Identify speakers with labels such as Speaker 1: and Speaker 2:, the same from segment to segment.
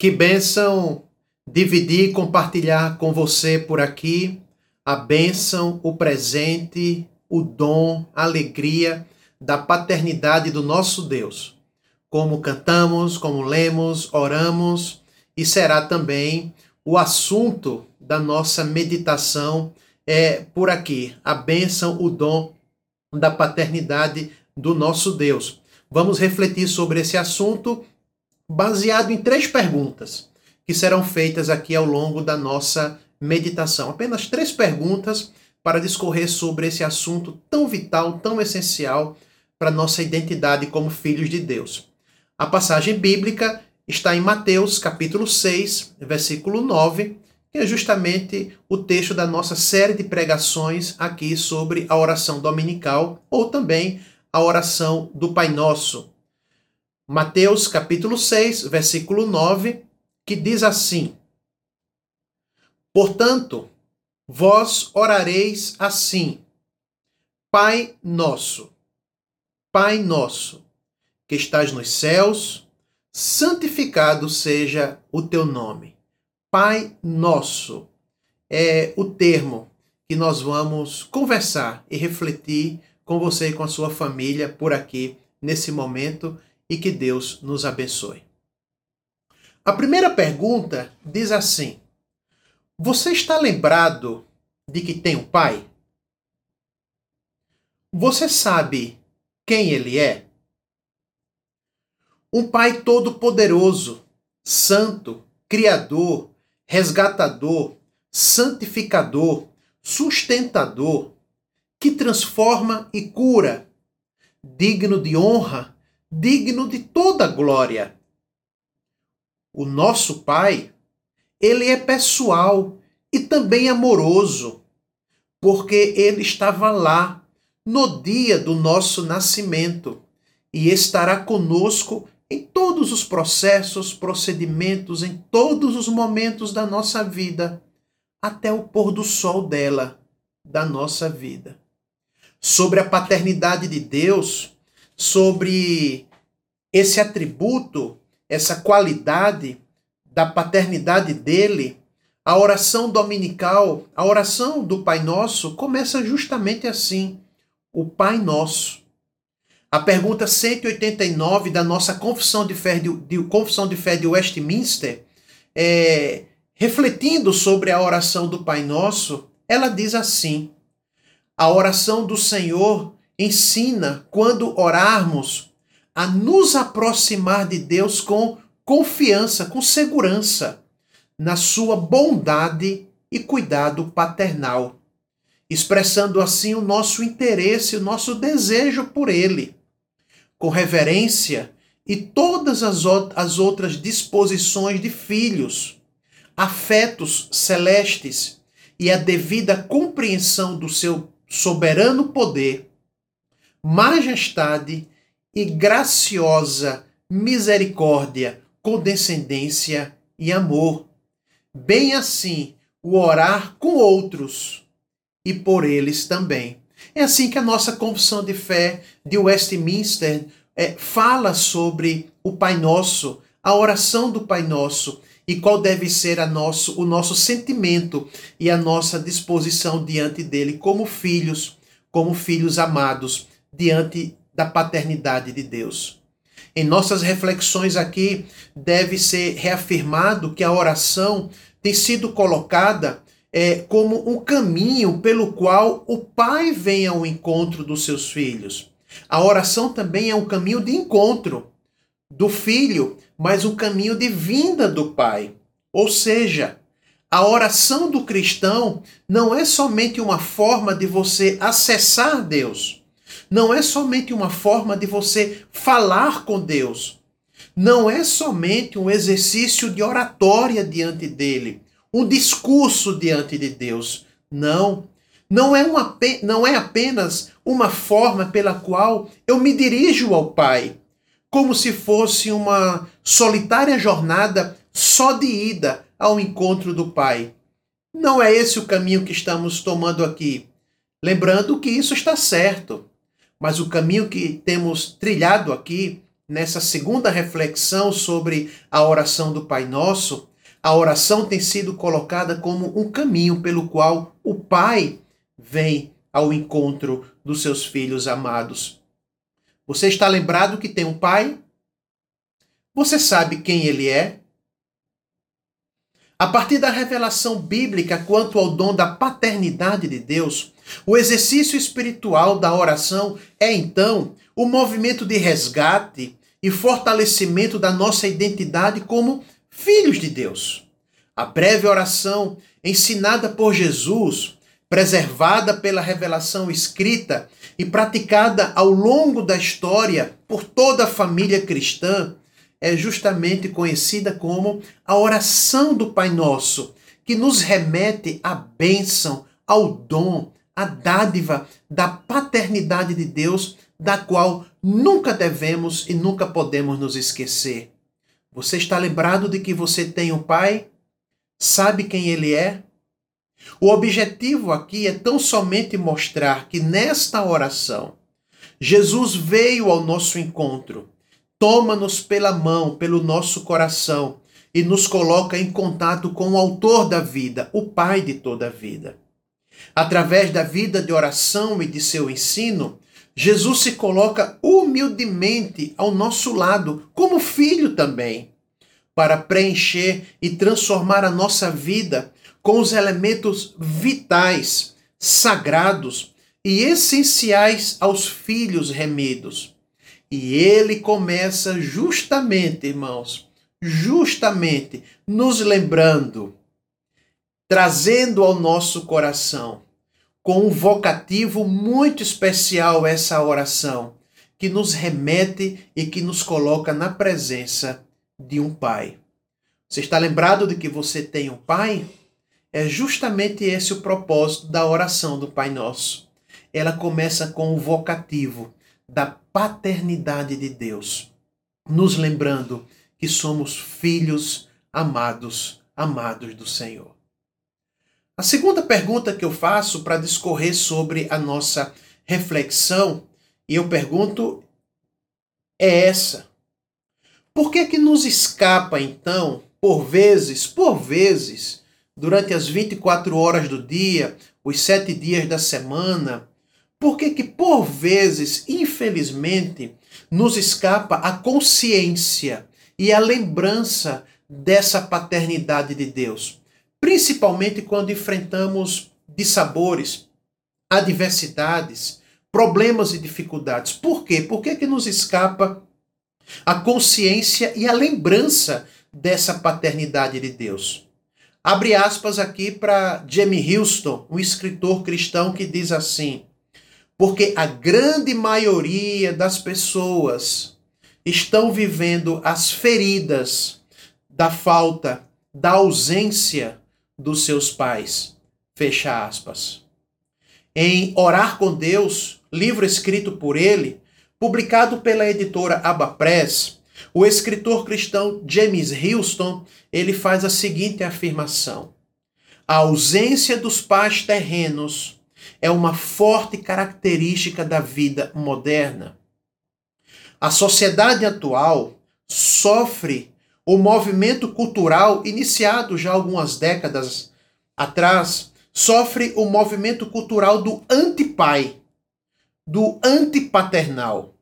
Speaker 1: Que bênção dividir e compartilhar com você por aqui a bênção, o presente, o dom, a alegria da paternidade do nosso Deus. Como cantamos, como lemos, oramos, e será também o assunto da nossa meditação é por aqui, a bênção, o dom da paternidade do nosso Deus. Vamos refletir sobre esse assunto baseado em três perguntas que serão feitas aqui ao longo da nossa meditação. Apenas três perguntas para discorrer sobre esse assunto tão vital, tão essencial para nossa identidade como filhos de Deus. A passagem bíblica está em Mateus, capítulo 6, versículo 9, que é justamente o texto da nossa série de pregações aqui sobre a oração dominical ou também a oração do Pai Nosso. Mateus capítulo 6, versículo 9, que diz assim: Portanto, vós orareis assim: Pai nosso, Pai nosso, que estás nos céus, santificado seja o teu nome. Pai nosso é o termo que nós vamos conversar e refletir com você e com a sua família por aqui nesse momento e que Deus nos abençoe. A primeira pergunta diz assim: Você está lembrado de que tem um pai? Você sabe quem ele é? Um pai todo-poderoso, santo, criador, resgatador, santificador, sustentador, que transforma e cura, digno de honra digno de toda glória. O nosso Pai, ele é pessoal e também amoroso, porque ele estava lá no dia do nosso nascimento e estará conosco em todos os processos, procedimentos, em todos os momentos da nossa vida, até o pôr do sol dela, da nossa vida. Sobre a paternidade de Deus, sobre esse atributo, essa qualidade da paternidade dele, a oração dominical, a oração do Pai Nosso começa justamente assim: o Pai Nosso. A pergunta 189 da nossa Confissão de Fé de, de Confissão de, Fé de Westminster, é, refletindo sobre a oração do Pai Nosso, ela diz assim: A oração do Senhor ensina, quando orarmos, a nos aproximar de Deus com confiança, com segurança, na sua bondade e cuidado paternal, expressando assim o nosso interesse, o nosso desejo por Ele, com reverência e todas as, as outras disposições de filhos, afetos celestes e a devida compreensão do seu soberano poder majestade e graciosa misericórdia, condescendência e amor. Bem assim, o orar com outros e por eles também. É assim que a nossa confissão de fé de Westminster é, fala sobre o Pai Nosso, a oração do Pai Nosso e qual deve ser a nosso, o nosso sentimento e a nossa disposição diante dele como filhos, como filhos amados diante da paternidade de Deus. Em nossas reflexões aqui, deve ser reafirmado que a oração tem sido colocada é, como um caminho pelo qual o pai vem ao encontro dos seus filhos. A oração também é um caminho de encontro do filho, mas um caminho de vinda do pai. Ou seja, a oração do cristão não é somente uma forma de você acessar Deus não é somente uma forma de você falar com Deus. Não é somente um exercício de oratória diante dele, um discurso diante de Deus. Não. Não é, uma, não é apenas uma forma pela qual eu me dirijo ao Pai, como se fosse uma solitária jornada só de ida ao encontro do Pai. Não é esse o caminho que estamos tomando aqui. Lembrando que isso está certo. Mas o caminho que temos trilhado aqui nessa segunda reflexão sobre a oração do Pai Nosso, a oração tem sido colocada como um caminho pelo qual o Pai vem ao encontro dos seus filhos amados. Você está lembrado que tem um Pai? Você sabe quem ele é? A partir da revelação bíblica quanto ao dom da paternidade de Deus, o exercício espiritual da oração é então o movimento de resgate e fortalecimento da nossa identidade como filhos de Deus. A breve oração ensinada por Jesus, preservada pela revelação escrita e praticada ao longo da história por toda a família cristã, é justamente conhecida como a oração do Pai Nosso, que nos remete à bênção, ao dom, à dádiva da paternidade de Deus, da qual nunca devemos e nunca podemos nos esquecer. Você está lembrado de que você tem um Pai? Sabe quem Ele é? O objetivo aqui é tão somente mostrar que nesta oração, Jesus veio ao nosso encontro toma-nos pela mão, pelo nosso coração e nos coloca em contato com o Autor da vida, o Pai de toda a vida. Através da vida de oração e de seu ensino, Jesus se coloca humildemente ao nosso lado, como filho também, para preencher e transformar a nossa vida com os elementos vitais, sagrados e essenciais aos filhos remidos e ele começa justamente, irmãos, justamente nos lembrando, trazendo ao nosso coração, com um vocativo muito especial essa oração, que nos remete e que nos coloca na presença de um Pai. Você está lembrado de que você tem um Pai? É justamente esse o propósito da oração do Pai Nosso. Ela começa com o vocativo da paternidade de Deus, nos lembrando que somos filhos amados, amados do Senhor. A segunda pergunta que eu faço para discorrer sobre a nossa reflexão, e eu pergunto, é essa. Por que que nos escapa então, por vezes, por vezes, durante as 24 horas do dia, os sete dias da semana, por que que por vezes, infelizmente, nos escapa a consciência e a lembrança dessa paternidade de Deus? Principalmente quando enfrentamos dissabores, adversidades, problemas e dificuldades. Por quê? Por que que nos escapa a consciência e a lembrança dessa paternidade de Deus? Abre aspas aqui para Jamie Houston, um escritor cristão que diz assim: porque a grande maioria das pessoas estão vivendo as feridas da falta, da ausência dos seus pais. Fecha aspas. Em Orar com Deus, livro escrito por ele, publicado pela editora Abapress, o escritor cristão James Houston, ele faz a seguinte afirmação: A ausência dos pais terrenos é uma forte característica da vida moderna. A sociedade atual sofre o movimento cultural iniciado já algumas décadas atrás, sofre o movimento cultural do antipai, do antipaternal.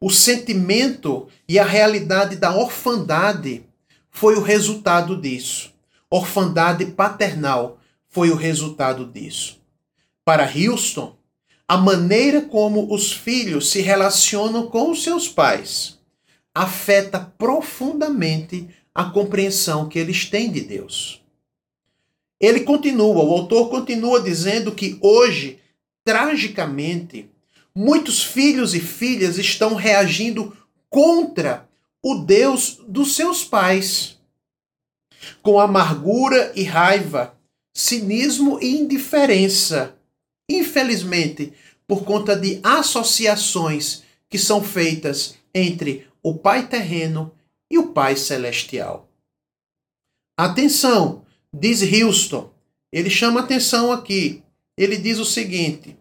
Speaker 1: O sentimento e a realidade da orfandade foi o resultado disso. Orfandade paternal foi o resultado disso. Para Houston, a maneira como os filhos se relacionam com os seus pais afeta profundamente a compreensão que eles têm de Deus. Ele continua, o autor continua dizendo que hoje, tragicamente, muitos filhos e filhas estão reagindo contra o Deus dos seus pais, com amargura e raiva, cinismo e indiferença infelizmente, por conta de associações que são feitas entre o Pai terreno e o Pai celestial. Atenção, diz Houston, ele chama atenção aqui. Ele diz o seguinte: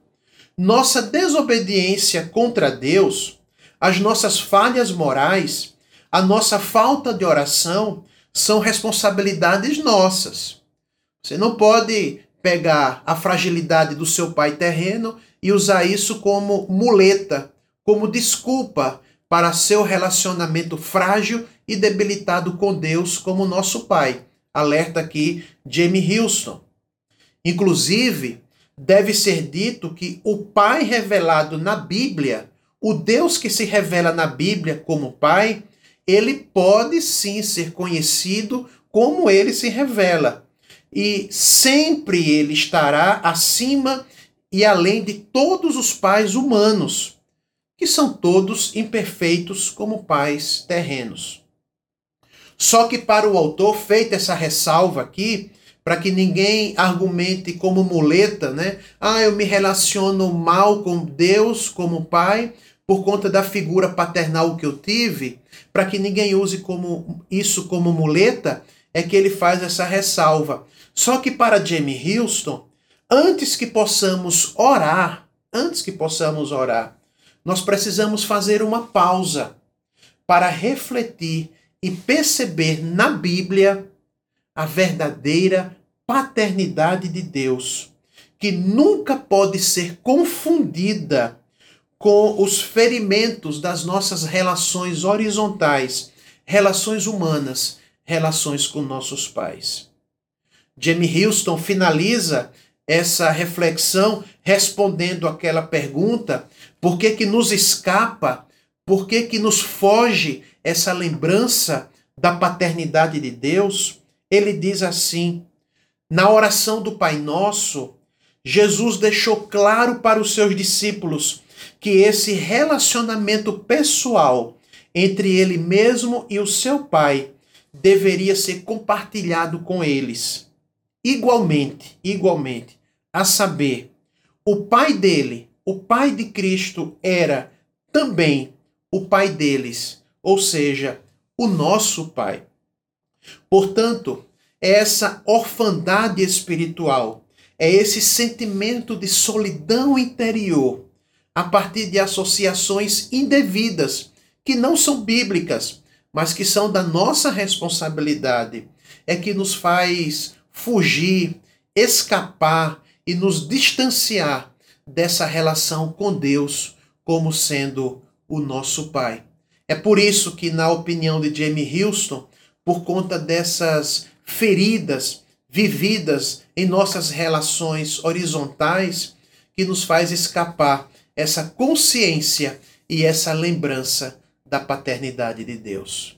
Speaker 1: nossa desobediência contra Deus, as nossas falhas morais, a nossa falta de oração são responsabilidades nossas. Você não pode pegar a fragilidade do seu pai terreno e usar isso como muleta, como desculpa para seu relacionamento frágil e debilitado com Deus como nosso pai. Alerta aqui Jamie Houston. Inclusive, deve ser dito que o Pai revelado na Bíblia, o Deus que se revela na Bíblia como Pai, ele pode sim ser conhecido como ele se revela. E sempre ele estará acima e além de todos os pais humanos, que são todos imperfeitos como pais terrenos. Só que para o autor, feita essa ressalva aqui, para que ninguém argumente como muleta, né? Ah, eu me relaciono mal com Deus como pai por conta da figura paternal que eu tive, para que ninguém use como isso como muleta, é que ele faz essa ressalva. Só que para Jamie Houston, antes que possamos orar, antes que possamos orar, nós precisamos fazer uma pausa para refletir e perceber na Bíblia a verdadeira paternidade de Deus, que nunca pode ser confundida com os ferimentos das nossas relações horizontais, relações humanas, relações com nossos pais. Jamie Houston finaliza essa reflexão respondendo aquela pergunta: por que que nos escapa? Por que que nos foge essa lembrança da paternidade de Deus? Ele diz assim: na oração do Pai Nosso, Jesus deixou claro para os seus discípulos que esse relacionamento pessoal entre ele mesmo e o seu Pai deveria ser compartilhado com eles. Igualmente, igualmente, a saber, o Pai dele, o Pai de Cristo, era também o Pai deles, ou seja, o nosso Pai. Portanto, é essa orfandade espiritual, é esse sentimento de solidão interior a partir de associações indevidas que não são bíblicas, mas que são da nossa responsabilidade, é que nos faz fugir, escapar e nos distanciar dessa relação com Deus como sendo o nosso Pai. É por isso que, na opinião de Jamie Houston, por conta dessas feridas vividas em nossas relações horizontais que nos faz escapar essa consciência e essa lembrança da paternidade de Deus.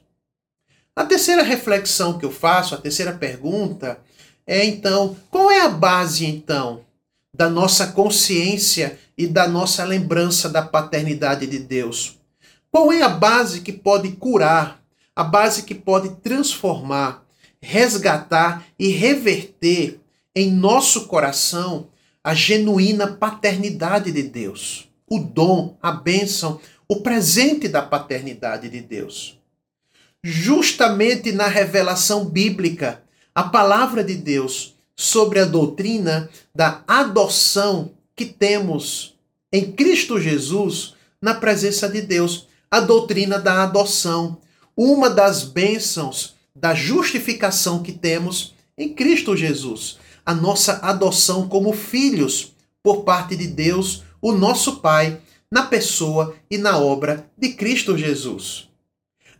Speaker 1: A terceira reflexão que eu faço, a terceira pergunta é então, qual é a base então da nossa consciência e da nossa lembrança da paternidade de Deus? Qual é a base que pode curar, a base que pode transformar resgatar e reverter em nosso coração a genuína paternidade de Deus, o dom, a bênção, o presente da paternidade de Deus. Justamente na revelação bíblica, a palavra de Deus sobre a doutrina da adoção que temos em Cristo Jesus na presença de Deus, a doutrina da adoção, uma das bênçãos da justificação que temos em Cristo Jesus, a nossa adoção como filhos por parte de Deus, o nosso Pai, na pessoa e na obra de Cristo Jesus.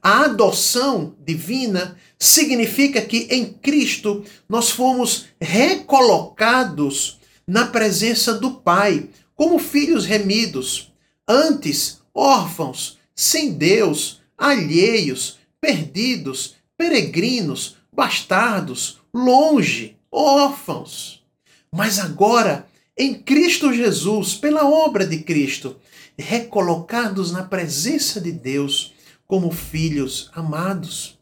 Speaker 1: A adoção divina significa que em Cristo nós fomos recolocados na presença do Pai, como filhos remidos, antes órfãos, sem Deus, alheios, perdidos, peregrinos, bastardos, longe, órfãos. Mas agora, em Cristo Jesus, pela obra de Cristo, recolocados na presença de Deus como filhos amados.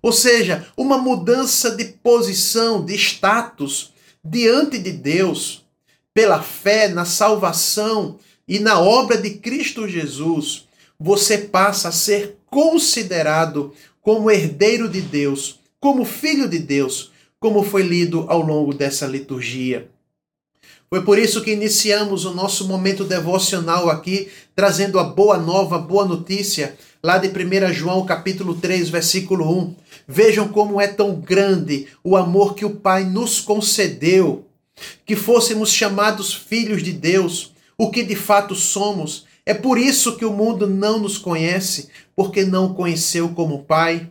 Speaker 1: Ou seja, uma mudança de posição, de status diante de Deus, pela fé na salvação e na obra de Cristo Jesus, você passa a ser considerado como herdeiro de Deus, como filho de Deus, como foi lido ao longo dessa liturgia. Foi por isso que iniciamos o nosso momento devocional aqui, trazendo a boa nova, a boa notícia, lá de 1 João capítulo 3, versículo 1. Vejam como é tão grande o amor que o Pai nos concedeu, que fôssemos chamados filhos de Deus, o que de fato somos. É por isso que o mundo não nos conhece, porque não conheceu como Pai.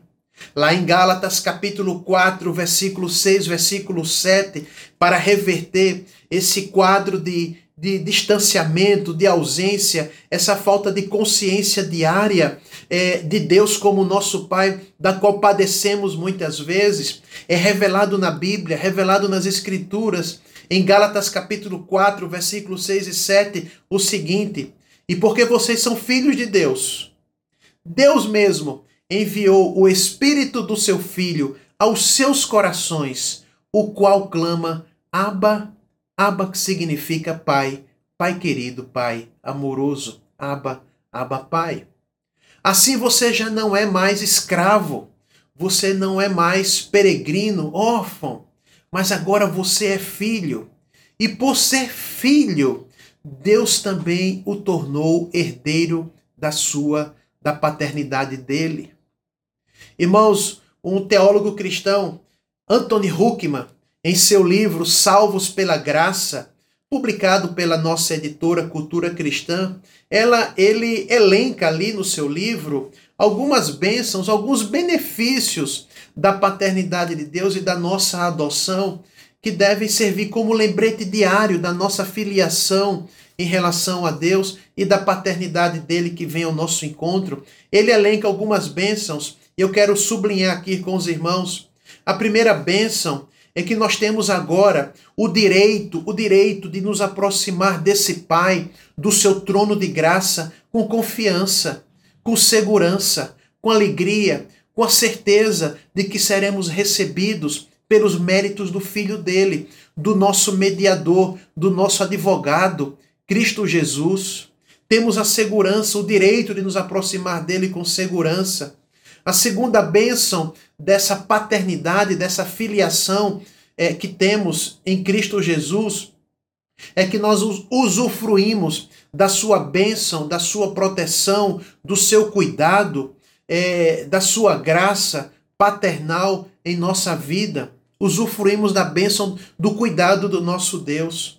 Speaker 1: Lá em Gálatas capítulo 4, versículo 6, versículo 7, para reverter esse quadro de, de distanciamento, de ausência, essa falta de consciência diária é, de Deus como nosso Pai, da qual padecemos muitas vezes, é revelado na Bíblia, revelado nas Escrituras, em Gálatas capítulo 4, versículos 6 e 7, o seguinte: E porque vocês são filhos de Deus, Deus mesmo enviou o Espírito do seu Filho aos seus corações, o qual clama: Abba, Abba que significa Pai, Pai querido, Pai amoroso, Abba, Abba Pai. Assim você já não é mais escravo, você não é mais peregrino, órfão, mas agora você é filho. E por ser filho, Deus também o tornou herdeiro da sua da paternidade dele. Irmãos, um teólogo cristão, Anthony Huckman, em seu livro Salvos pela Graça, publicado pela nossa editora Cultura Cristã, ela, ele elenca ali no seu livro algumas bênçãos, alguns benefícios da paternidade de Deus e da nossa adoção, que devem servir como lembrete diário da nossa filiação em relação a Deus e da paternidade dele que vem ao nosso encontro. Ele elenca algumas bênçãos eu quero sublinhar aqui com os irmãos. A primeira bênção é que nós temos agora o direito, o direito de nos aproximar desse Pai, do seu trono de graça, com confiança, com segurança, com alegria, com a certeza de que seremos recebidos pelos méritos do Filho dele, do nosso mediador, do nosso advogado, Cristo Jesus. Temos a segurança, o direito de nos aproximar dele com segurança. A segunda bênção dessa paternidade, dessa filiação é, que temos em Cristo Jesus, é que nós usufruímos da sua bênção, da sua proteção, do seu cuidado, é, da sua graça paternal em nossa vida. Usufruímos da bênção do cuidado do nosso Deus.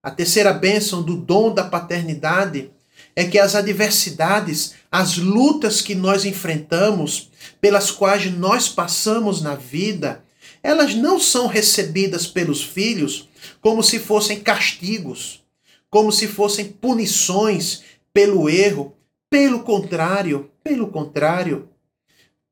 Speaker 1: A terceira bênção do dom da paternidade é que as adversidades, as lutas que nós enfrentamos, pelas quais nós passamos na vida, elas não são recebidas pelos filhos como se fossem castigos, como se fossem punições pelo erro. Pelo contrário, pelo contrário,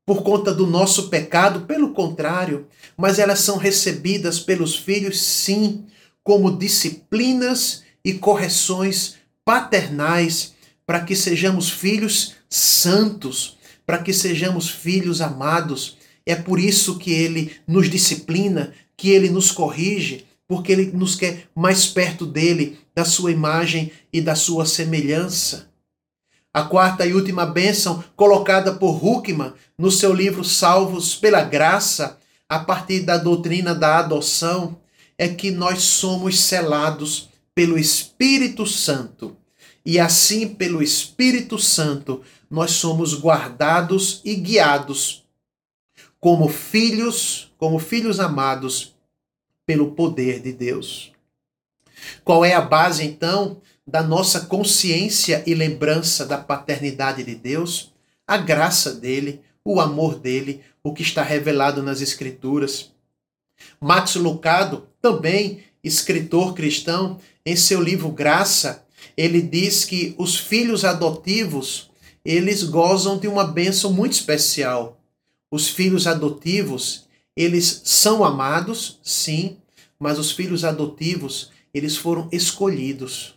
Speaker 1: por conta do nosso pecado, pelo contrário, mas elas são recebidas pelos filhos, sim, como disciplinas e correções paternais para que sejamos filhos santos, para que sejamos filhos amados. É por isso que ele nos disciplina, que ele nos corrige, porque ele nos quer mais perto dele, da sua imagem e da sua semelhança. A quarta e última bênção, colocada por Huckman no seu livro Salvos pela Graça, a partir da doutrina da adoção, é que nós somos selados pelo Espírito Santo. E assim, pelo Espírito Santo, nós somos guardados e guiados como filhos, como filhos amados pelo poder de Deus. Qual é a base então da nossa consciência e lembrança da paternidade de Deus? A graça dele, o amor dele, o que está revelado nas escrituras. Max Lucado, também escritor cristão, em seu livro Graça, ele diz que os filhos adotivos, eles gozam de uma bênção muito especial. Os filhos adotivos, eles são amados, sim, mas os filhos adotivos, eles foram escolhidos.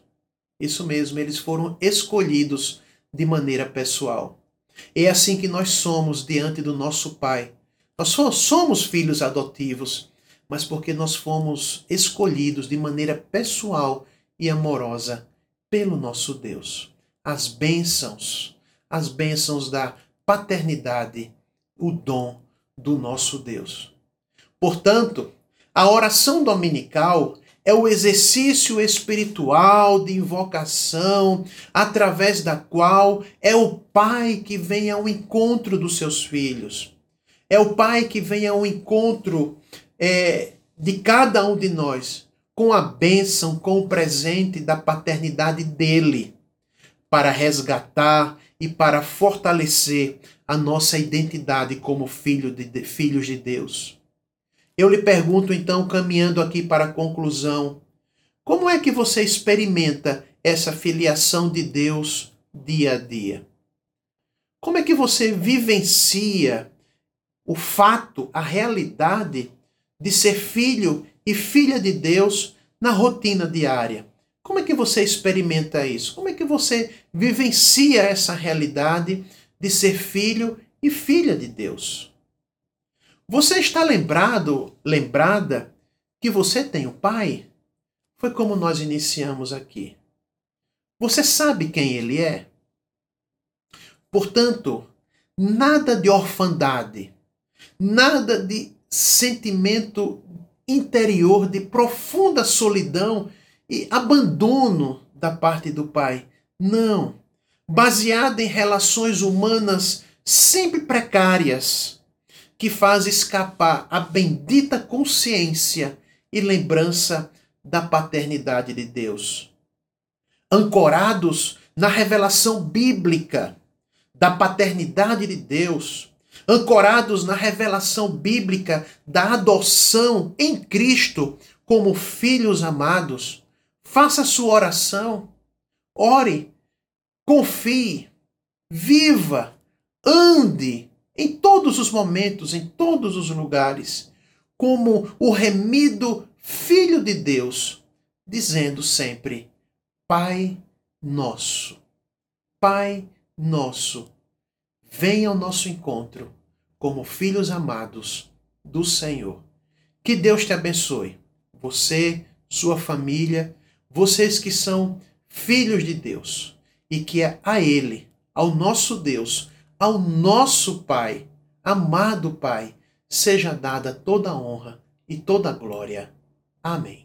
Speaker 1: Isso mesmo, eles foram escolhidos de maneira pessoal. É assim que nós somos diante do nosso Pai. Nós somos filhos adotivos, mas porque nós fomos escolhidos de maneira pessoal e amorosa pelo nosso Deus. As bênçãos, as bênçãos da paternidade, o dom do nosso Deus. Portanto, a oração dominical é o exercício espiritual de invocação, através da qual é o Pai que vem ao encontro dos seus filhos. É o Pai que vem ao encontro é, de cada um de nós, com a bênção, com o presente da paternidade dele, para resgatar e para fortalecer a nossa identidade como filho de, filhos de Deus. Eu lhe pergunto então, caminhando aqui para a conclusão, como é que você experimenta essa filiação de Deus dia a dia? Como é que você vivencia o fato, a realidade de ser filho e filha de Deus na rotina diária? Como é que você experimenta isso? Como é que você vivencia essa realidade de ser filho e filha de Deus? Você está lembrado, lembrada que você tem o um pai? Foi como nós iniciamos aqui. Você sabe quem ele é? Portanto, nada de orfandade, nada de sentimento interior de profunda solidão e abandono da parte do pai. Não. Baseado em relações humanas sempre precárias, que faz escapar a bendita consciência e lembrança da paternidade de Deus. Ancorados na revelação bíblica da paternidade de Deus, ancorados na revelação bíblica da adoção em Cristo como filhos amados, faça sua oração, ore, confie, viva, ande em todos os momentos, em todos os lugares, como o remido Filho de Deus, dizendo sempre: Pai nosso, Pai nosso, venha ao nosso encontro como filhos amados do Senhor. Que Deus te abençoe, você, sua família, vocês que são filhos de Deus, e que é a Ele, ao nosso Deus, ao nosso Pai, amado Pai, seja dada toda a honra e toda a glória. Amém.